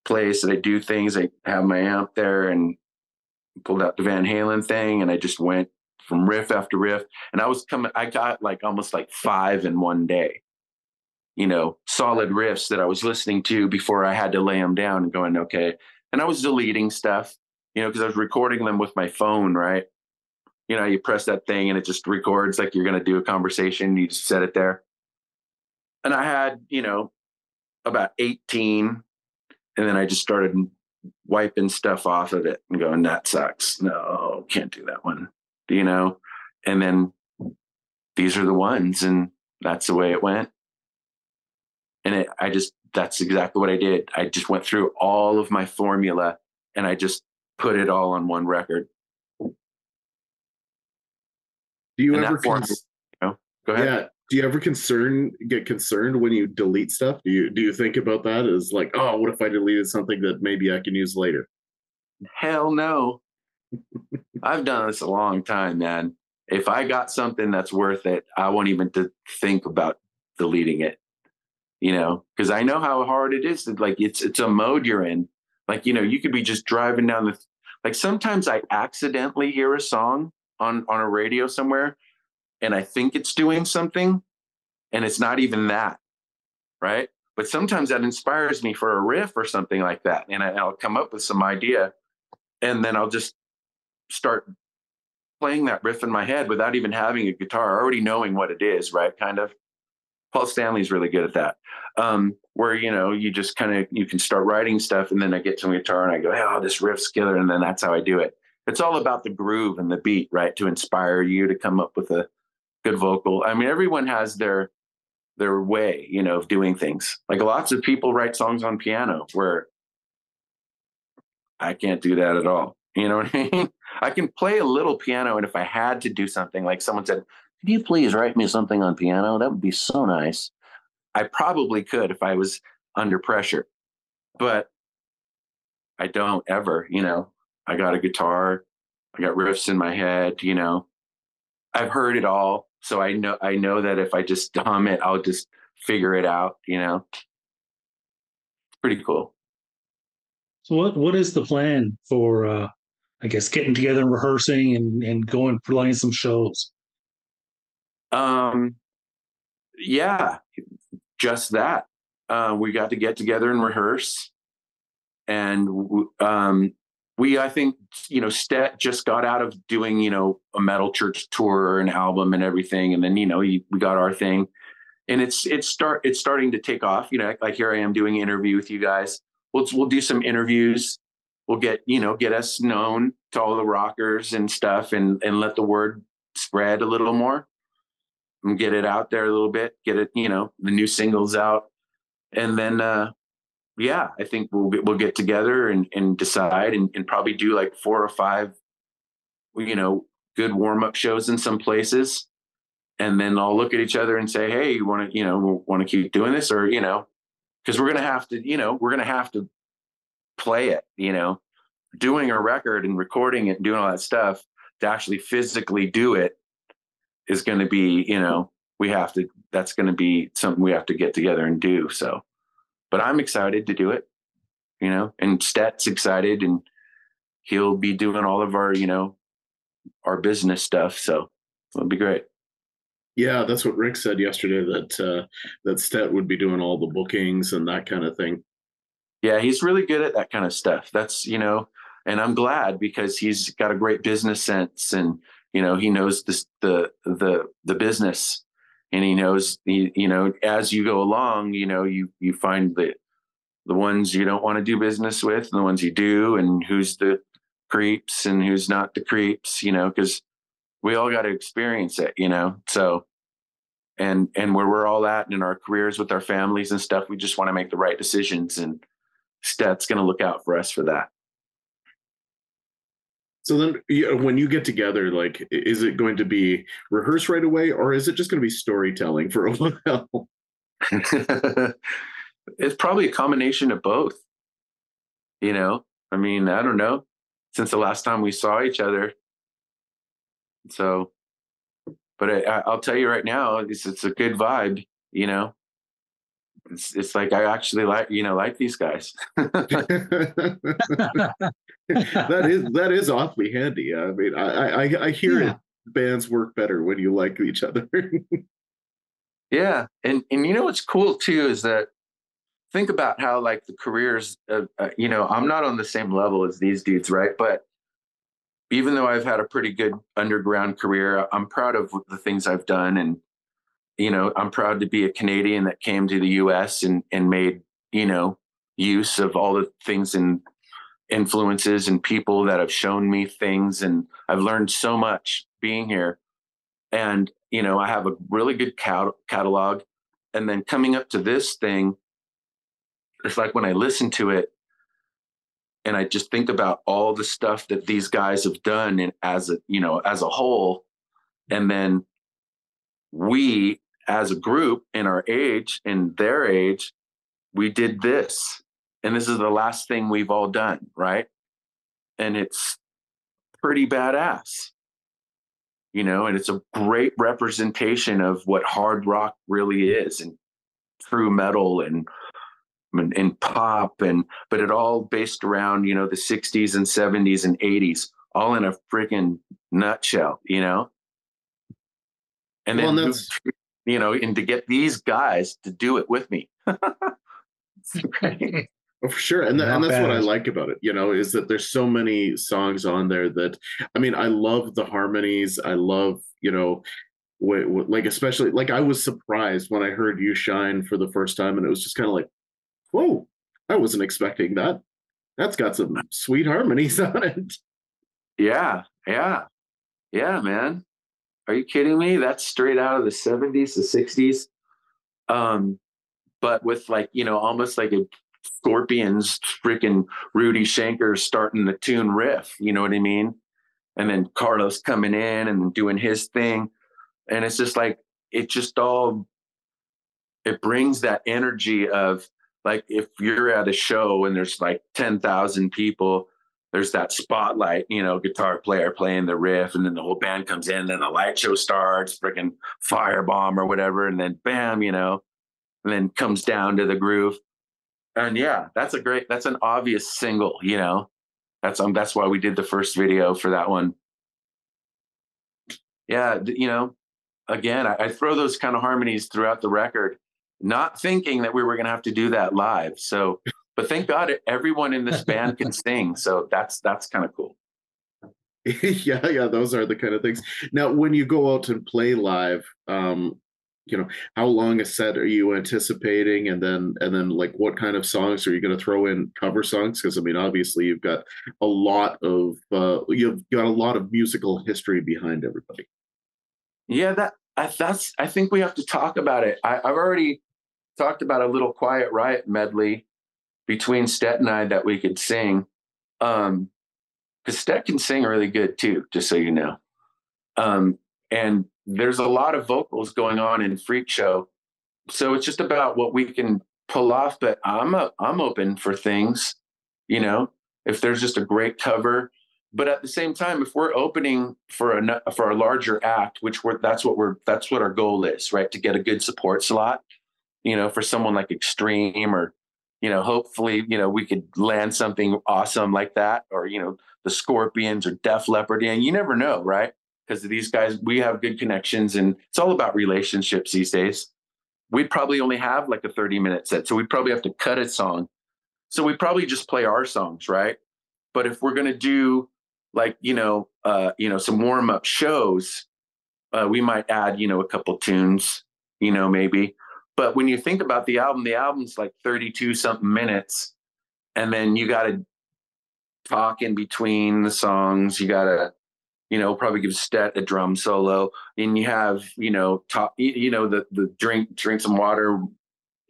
place that i do things. I have my amp there and pulled out the van halen thing and i just went from riff after riff. And i was coming i got like almost like five in one day. You know solid riffs that i was listening to before i had to lay them down and going okay. And i was deleting stuff you know because i was recording them with my phone right you know, you press that thing and it just records like you're going to do a conversation. You just set it there. And I had, you know, about 18. And then I just started wiping stuff off of it and going, that sucks. No, can't do that one, you know? And then these are the ones. And that's the way it went. And it, I just, that's exactly what I did. I just went through all of my formula and I just put it all on one record. Do you ever that form- cons- Go ahead. yeah, do you ever concern get concerned when you delete stuff? Do you do you think about that as like, oh, what if I deleted something that maybe I can use later? Hell no. I've done this a long time, man. If I got something that's worth it, I won't even to think about deleting it. You know, because I know how hard it is. To, like it's it's a mode you're in. Like you know, you could be just driving down the. Like sometimes I accidentally hear a song on on a radio somewhere, and I think it's doing something, and it's not even that, right? But sometimes that inspires me for a riff or something like that, and I, I'll come up with some idea, and then I'll just start playing that riff in my head without even having a guitar, already knowing what it is, right? Kind of. Paul Stanley's really good at that. Um, where you know you just kind of you can start writing stuff, and then I get some guitar and I go, oh, this riff's killer, and then that's how I do it. It's all about the groove and the beat, right? To inspire you to come up with a good vocal. I mean, everyone has their their way, you know, of doing things. Like lots of people write songs on piano where I can't do that at all. You know what I mean? I can play a little piano, and if I had to do something, like someone said, "Could you please write me something on piano?" That would be so nice. I probably could if I was under pressure, but I don't ever. You know, I got a guitar, I got riffs in my head. You know, I've heard it all, so I know I know that if I just hum it, I'll just figure it out. You know, it's pretty cool. So what what is the plan for uh I guess getting together and rehearsing and, and going playing some shows? Um yeah, just that. Uh, we got to get together and rehearse. And um we I think you know Stet just got out of doing you know a metal church tour and album and everything, and then you know we got our thing, and it's it's start it's starting to take off. You know, like here I am doing an interview with you guys, we'll we'll do some interviews. We'll get you know get us known to all the rockers and stuff, and and let the word spread a little more, and get it out there a little bit. Get it you know the new singles out, and then uh, yeah, I think we'll we'll get together and and decide and, and probably do like four or five, you know, good warm up shows in some places, and then I'll look at each other and say, hey, you want to you know want to keep doing this? Or you know because we're to have to, you know, we're to have to play it, you know, doing a record and recording it and doing all that stuff to actually physically do it is going to be, you know, we have to, that's going to be something we have to get together and do. So, but I'm excited to do it, you know, and Stet's excited and he'll be doing all of our, you know, our business stuff. So it'll be great. Yeah, that's what Rick said yesterday that uh, that Stet would be doing all the bookings and that kind of thing. Yeah, he's really good at that kind of stuff. That's you know, and I'm glad because he's got a great business sense and you know he knows this, the the the business and he knows you, you know as you go along you know you you find the the ones you don't want to do business with and the ones you do and who's the creeps and who's not the creeps you know because we all got to experience it you know? So and and where we're all at in our careers with our families and stuff we just want to make the right decisions and stet's going to look out for us for that so then when you get together like is it going to be rehearse right away or is it just going to be storytelling for a while? It's probably a combination of both. You know? I mean i don't know. Since the last time we saw each other. So but I, will tell you right now, it's, it's a good vibe. You know, it's it's like I actually like you know like these guys. that is that is awfully handy. I mean, I I, I hear yeah. it. Bands work better when you like each other. yeah, and and you know what's cool too is that think about how like the careers. uh, you know, I'm not on the same level as these dudes, right? But even though I've had a pretty good underground career, I'm proud of the things I've done. And, you know, I'm proud to be a Canadian that came to the US and, and made, you know, use of all the things and influences and people that have shown me things. And I've learned so much being here. And, you know, I have a really good cat- catalog. And then coming up to this thing, it's like when I listen to it, and I just think about all the stuff that these guys have done and as a you know as a whole and then we as a group in our age in their age we did this. And this is the last thing we've all done right? And it's pretty badass. You know and it's a great representation of what hard rock really is and true metal and and, and pop and but it all based around you know the 60s and 70s and 80s all in a freaking nutshell you know? And then well, you know and to get these guys to do it with me Oh, for sure, and, and that's bad. what I like about it. You know, is that there's so many songs on there that I mean, I love the harmonies. I love you know, w- w- like especially like I was surprised when I heard "You Shine" for the first time, and it was just kind of like, whoa, I wasn't expecting that. That's got some sweet harmonies on it. Yeah, yeah, yeah, man. Are you kidding me? That's straight out of the 70s, the 60s. Um, but with like, you know, almost like a Scorpions freaking Rudy Schenker starting the tune riff, you know what I mean? And then Carlos coming in and doing his thing. And it's just like, it just all, it brings that energy of like if you're at a show and there's like 10,000 people, there's that spotlight, you know, guitar player playing the riff, and then the whole band comes in, and then the light show starts, freaking firebomb or whatever, and then bam, you know, and then comes down to the groove. And yeah, that's a great, that's an obvious single, you know. That's um, that's why we did the first video for that one. Yeah, you know, again, I, I throw those kind of harmonies throughout the record, not thinking that we were gonna have to do that live. So but thank God everyone in this band can sing. So that's that's kind of cool. yeah, yeah, those are the kind of things. Now, when you go out and play live, um, you know, how long a set are you anticipating, and then and then like what kind of songs are you going to throw in cover songs? Because I mean, obviously you've got a lot of uh, you've got a lot of musical history behind everybody. Yeah, that I, that's I think we have to talk about it. I, I've already talked about a little Quiet Riot medley between Stet and I that we could sing. Um, because Stet can sing really good too, just so you know. Um, and there's a lot of vocals going on in Freak Show, so it's just about what we can pull off. But I'm a, I'm open for things, you know. If there's just a great cover, but at the same time, if we're opening for a for a larger act, which we're that's what we're that's what our goal is, right? To get a good support slot, you know, for someone like Extreme or you know, hopefully, you know, we could land something awesome like that, or you know, the Scorpions or Def Leppard, and you never know, right? Because these guys, we have good connections, and it's all about relationships these days. We'd probably only have like a 30 minute set, so we'd probably have to cut a song. So we probably just play our songs, right? But if we're gonna do like you know, uh, you know, some warm up shows, uh, we might add you know a couple tunes, you know, maybe but when you think about the album, the album's like 32 something minutes. And then you got to talk in between the songs. You got to, you know, probably give Stet a drum solo. And you have, you know, talk, you know, the, the drink, drink some water,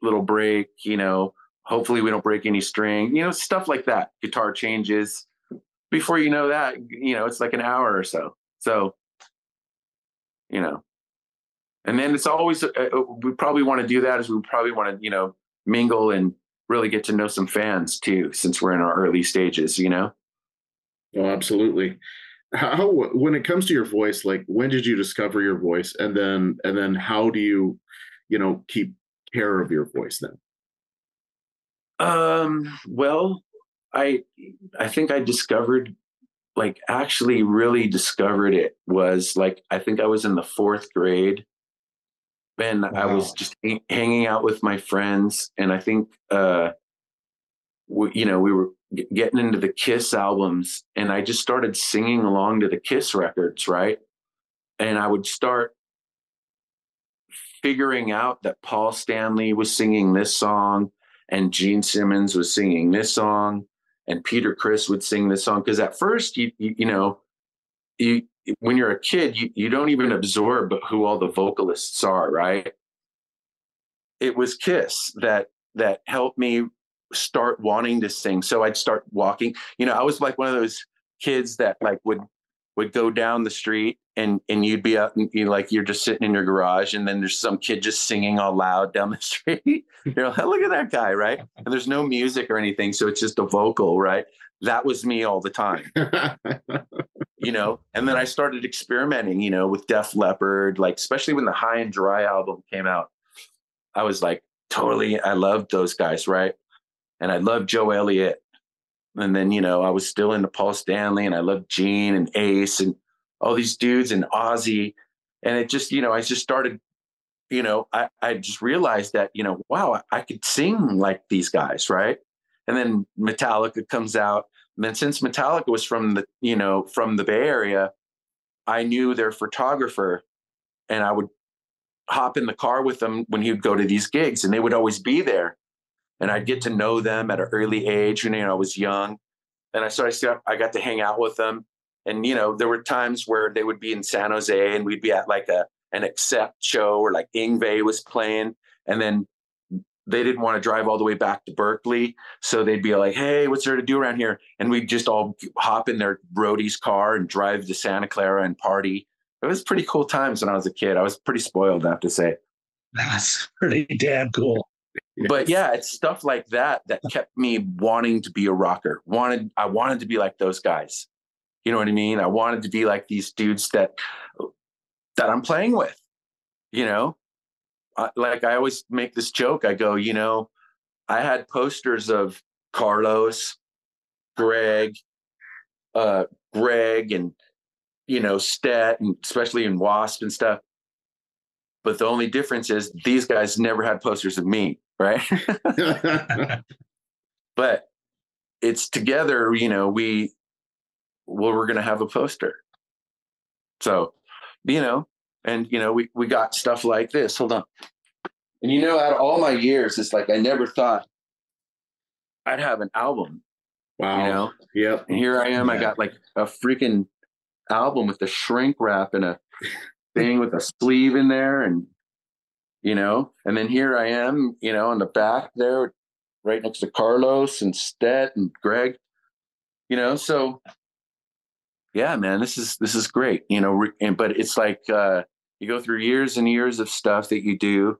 little break, you know, hopefully we don't break any string, you know, stuff like that. Guitar changes. Before you know that, you know, it's like an hour or so. So, you know, and then it's always uh, uh we probably want to do that as we probably want to you know mingle and really get to know some fans too since we're in our early stages you know? Oh absolutely. How when it comes to your voice like when did you discover your voice? And then and then how do you you know keep care of your voice then? Um well i i think i discovered like actually really discovered it was like i think i was in the fourth grade and wow. I was just hanging out with my friends, and I think, uh, we, you know, we were getting into the Kiss albums, and I just started singing along to the Kiss records, right? And I would start figuring out that Paul Stanley was singing this song, and Gene Simmons was singing this song, and Peter Criss would sing this song. Because at first, you, you, you know, you when you're a kid, you, you don't even absorb who all the vocalists are, right? It was Kiss that that helped me start wanting to sing. So I'd start walking. You know, I was like one of those kids that like would would go down the street and and you'd be up and you know, like you're just sitting in your garage and then there's some kid just singing all loud down the street. you're like, look at that guy, right? And there's no music or anything, so it's just a vocal, right? That was me all the time. you know, and then I started experimenting, you know, with Def Leppard, like especially when the High and Dry album came out. I was like, totally, I loved those guys, right? And I loved Joe Elliott. And then, you know, I was still into Paul Stanley and I loved Gene and Ace and all these dudes and Ozzy. And it just, you know, I just started, you know, I, I just realized that, you know, wow, I could sing like these guys, right? And then Metallica comes out. And then since Metallica was from the, you know, from the Bay Area, I knew their photographer and I would hop in the car with them when he would go to these gigs and they would always be there. And I'd get to know them at an early age. You know, I was young. And I started, I got to hang out with them. And, you know, there were times where they would be in San Jose and we'd be at like a, an accept show or like Yngwie was playing. And then they didn't want to drive all the way back to Berkeley. So they'd be like, hey, what's there to do around here? And we'd just all hop in their roadie's car and drive to Santa Clara and party. It was pretty cool times when I was a kid. I was pretty spoiled, I have to say. That's pretty damn cool. But yeah, it's stuff like that that kept me wanting to be a rocker. Wanted I wanted to be like those guys. You know what I mean? I wanted to be like these dudes that that I'm playing with. You know, like I always make this joke. I go, you know, I had posters of Carlos, Greg, uh, Greg, and you know, Stet, and especially in Wasp and stuff. But the only difference is these guys never had posters of me, right? but it's together, you know, we well, we're gonna have a poster. So, you know, and you know, we we got stuff like this. Hold on. And you know, out of all my years, it's like I never thought I'd have an album. Wow. You know? Yep. And here I am. Yeah. I got like a freaking album with a shrink wrap and a thing with a sleeve in there, and you know, and then here I am, you know, on the back there, right next to Carlos and Stet and Greg. You know, so yeah, man, this is this is great. You know, and but it's like uh you go through years and years of stuff that you do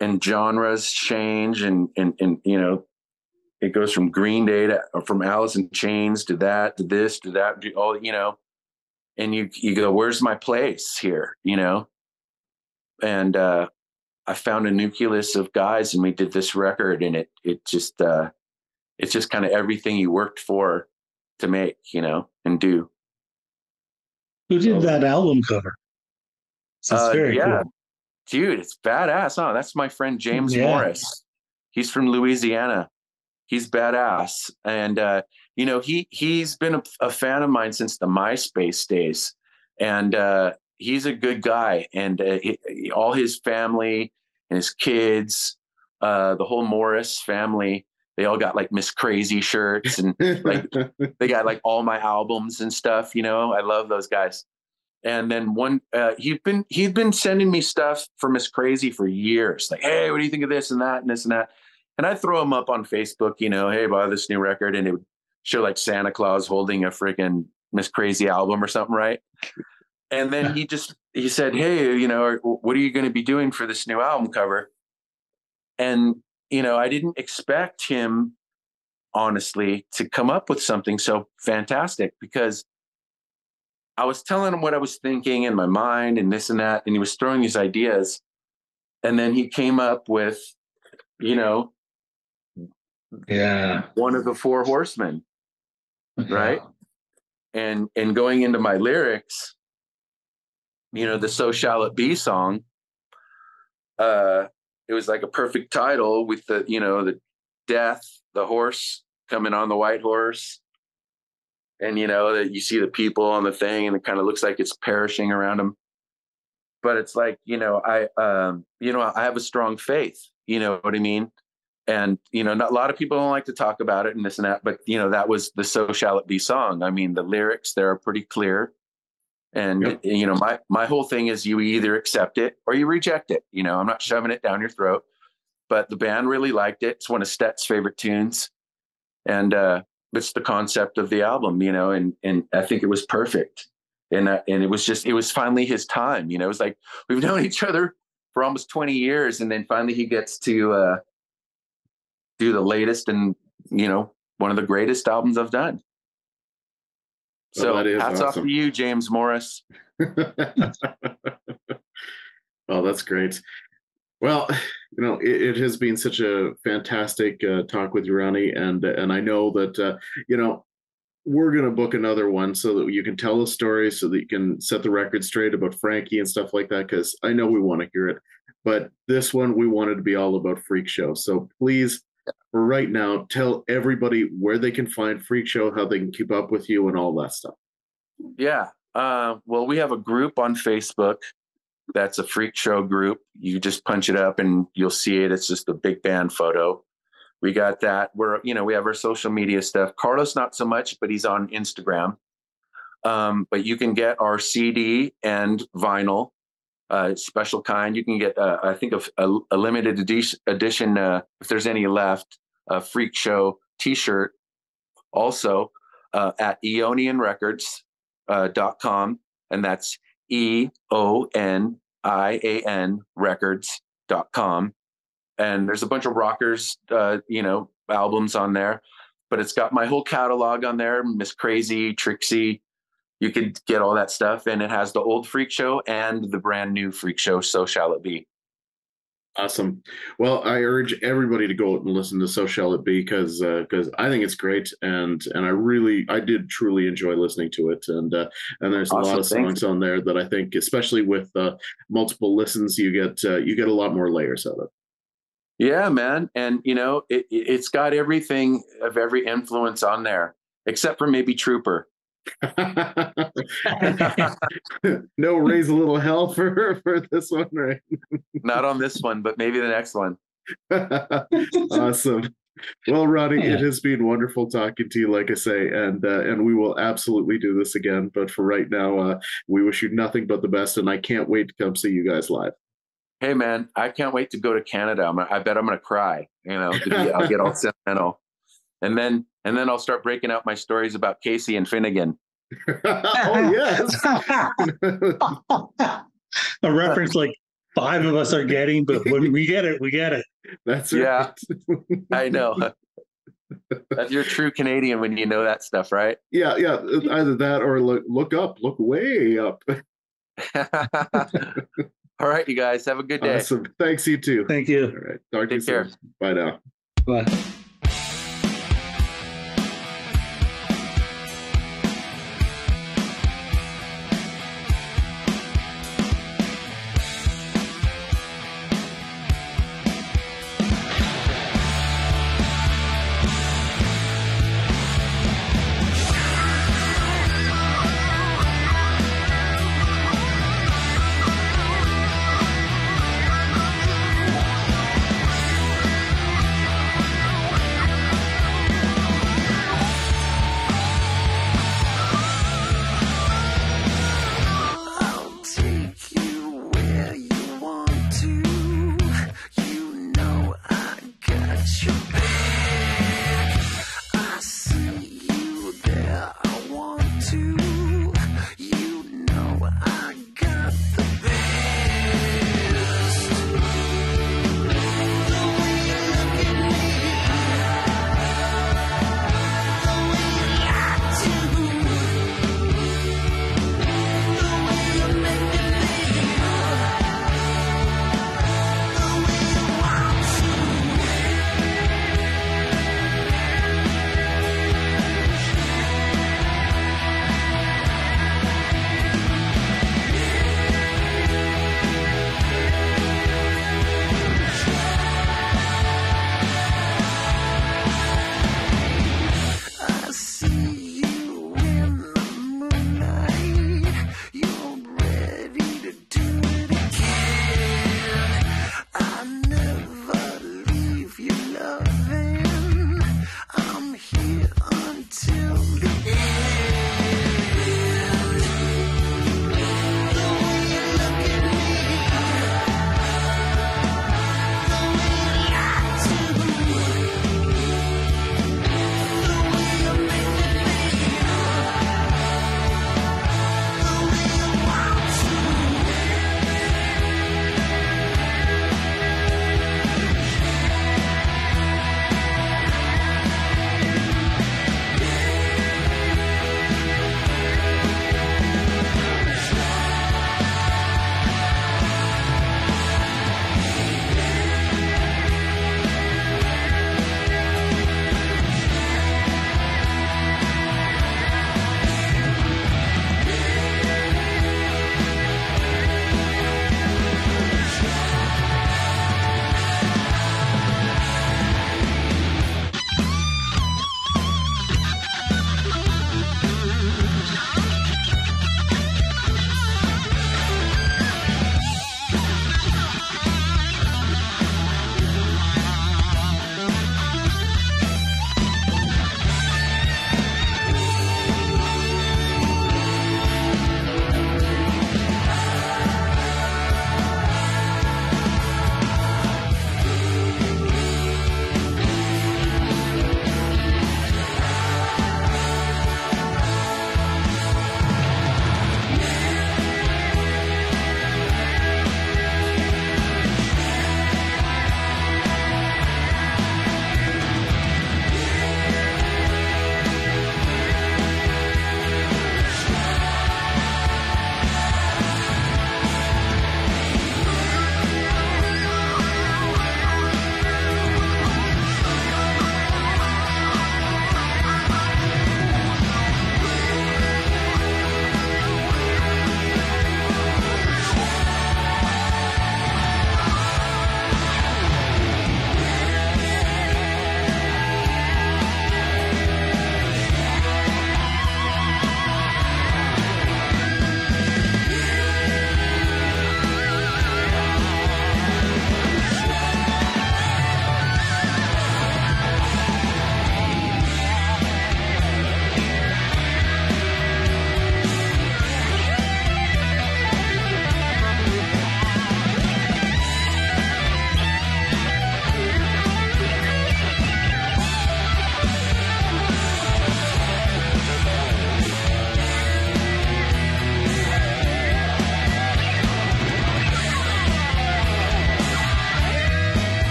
and genres change and and and you know it goes from green day to from alice in chains to that to this to that to all you know and you you go where's my place here? You know? And uh i found a nucleus of guys and we did this record and it it just uh it's just kind of everything you worked for to make you know and do. Who did that album cover? Is Uh, very yeah. cool. dude it's badass. Huh that's my friend james Yeah. morris. He's from louisiana. He's badass. And uh you know he he's been a, a fan of mine since the myspace days. And uh he's a good guy. And uh, he, all his family and his kids uh the whole morris family they all got like miss crazy shirts and like they got like all my albums and stuff you know? I love those guys and then one uh he'd been he'd been sending me stuff for miss crazy for years like hey what do you think of this and that and this and that? And i'd throw him up on facebook you know hey buy this new record and it would show like santa claus holding a freaking miss crazy album or something right? And then he just he said hey you know what are you going to be doing for this new album cover? And you know i didn't expect him honestly to come up with something so fantastic because I was telling him what I was thinking in my mind and this and that, and he was throwing these ideas. And then he came up with, you know, Yeah. one of the four horsemen, right? And and going into my lyrics, you know, the So Shall It Be song, uh, it was like a perfect title with the, you know, the death, the horse coming on the white horse. And you know, that you see the people on the thing and it kind of looks like it's perishing around them. But it's like, you know, I um, you know, I have a strong faith, you know what I mean? And you know, not, a lot of people don't like to talk about it and this and that, but you know, that was the "So Shall It Be" song. I mean, the lyrics there are pretty clear, and Yep. you know, my my whole thing is you either accept it or you reject it. You know, I'm not shoving it down your throat. But the band really liked it. It's one of Stet's favorite tunes, and uh, it's the concept of the album. You know, and and I think it was perfect. And uh, and it was just it was finally his time. You know, it was like we've known each other for almost 20 years, and then finally he gets to. Uh, do the latest and you know one of the greatest albums I've done. Well, So that is hats off to you, James Morris. oh, that's great. Well, you know, it, it has been such a fantastic uh, talk with you, Ronnie, and and I know that uh, you know we're gonna book another one so that you can tell a story, so that you can set the record straight about Frankie and stuff like that. Because I know we want to hear it, but this one we wanted to be all about Freak Show. So please for right now, tell everybody where they can find Freak Show, how they can keep up with you, and all that stuff. Yeah. Uh, well, we have a group on Facebook that's a freak show group. You just punch it up and you'll see it. It's just a big band photo. We got that. We're, you know, we have our social media stuff. Carlos, not so much, but he's on Instagram. Um, but you can get our CD and vinyl, uh, special kind. You can get, uh, I think, a, a, limited edition, uh, if there's any left, a freak show t shirt also uh, at Eonian Records uh, and that's E O N I A N records dot com. And there's a bunch of rockers, uh, you know, albums on there, but it's got my whole catalog on there Miss Crazy, Trixie. You could get all that stuff, and it has the old Freak Show and the brand new Freak Show. So shall it be. Awesome. Well, I urge everybody to go out and listen to "So Shall It Be" because because uh, I think it's great, and and I really I did truly enjoy listening to it, and uh, and there's awesome. a lot of songs on there that I think, especially with uh, multiple listens, you get uh, you get a lot more layers out of. It. Yeah, man, and you know it, it's got everything of every influence on there, except for maybe Trooper. No raise a little hell for for this one right? Not on this one but maybe the next one. Awesome. Well ronnie yeah. it has been wonderful talking to you like i say and uh, and we will absolutely do this again but for right now uh, we wish you nothing but the best and i can't wait to come see you guys live. Hey man i can't wait to go to canada. I'm, i bet i'm gonna cry you know i'll get all sentimental. And then and then I'll start breaking out my stories about Casey and Finnegan. oh yes, a reference like five of us are getting, but when we get it, we get it. That's right. yeah. I know. You're true Canadian when you know that stuff, right? Yeah, yeah. Either that or look look up, look way up. All right, you guys have a good day. Awesome. Thanks, you too. Thank you. All right. Talk Take to you care. Soon. Bye now. Bye.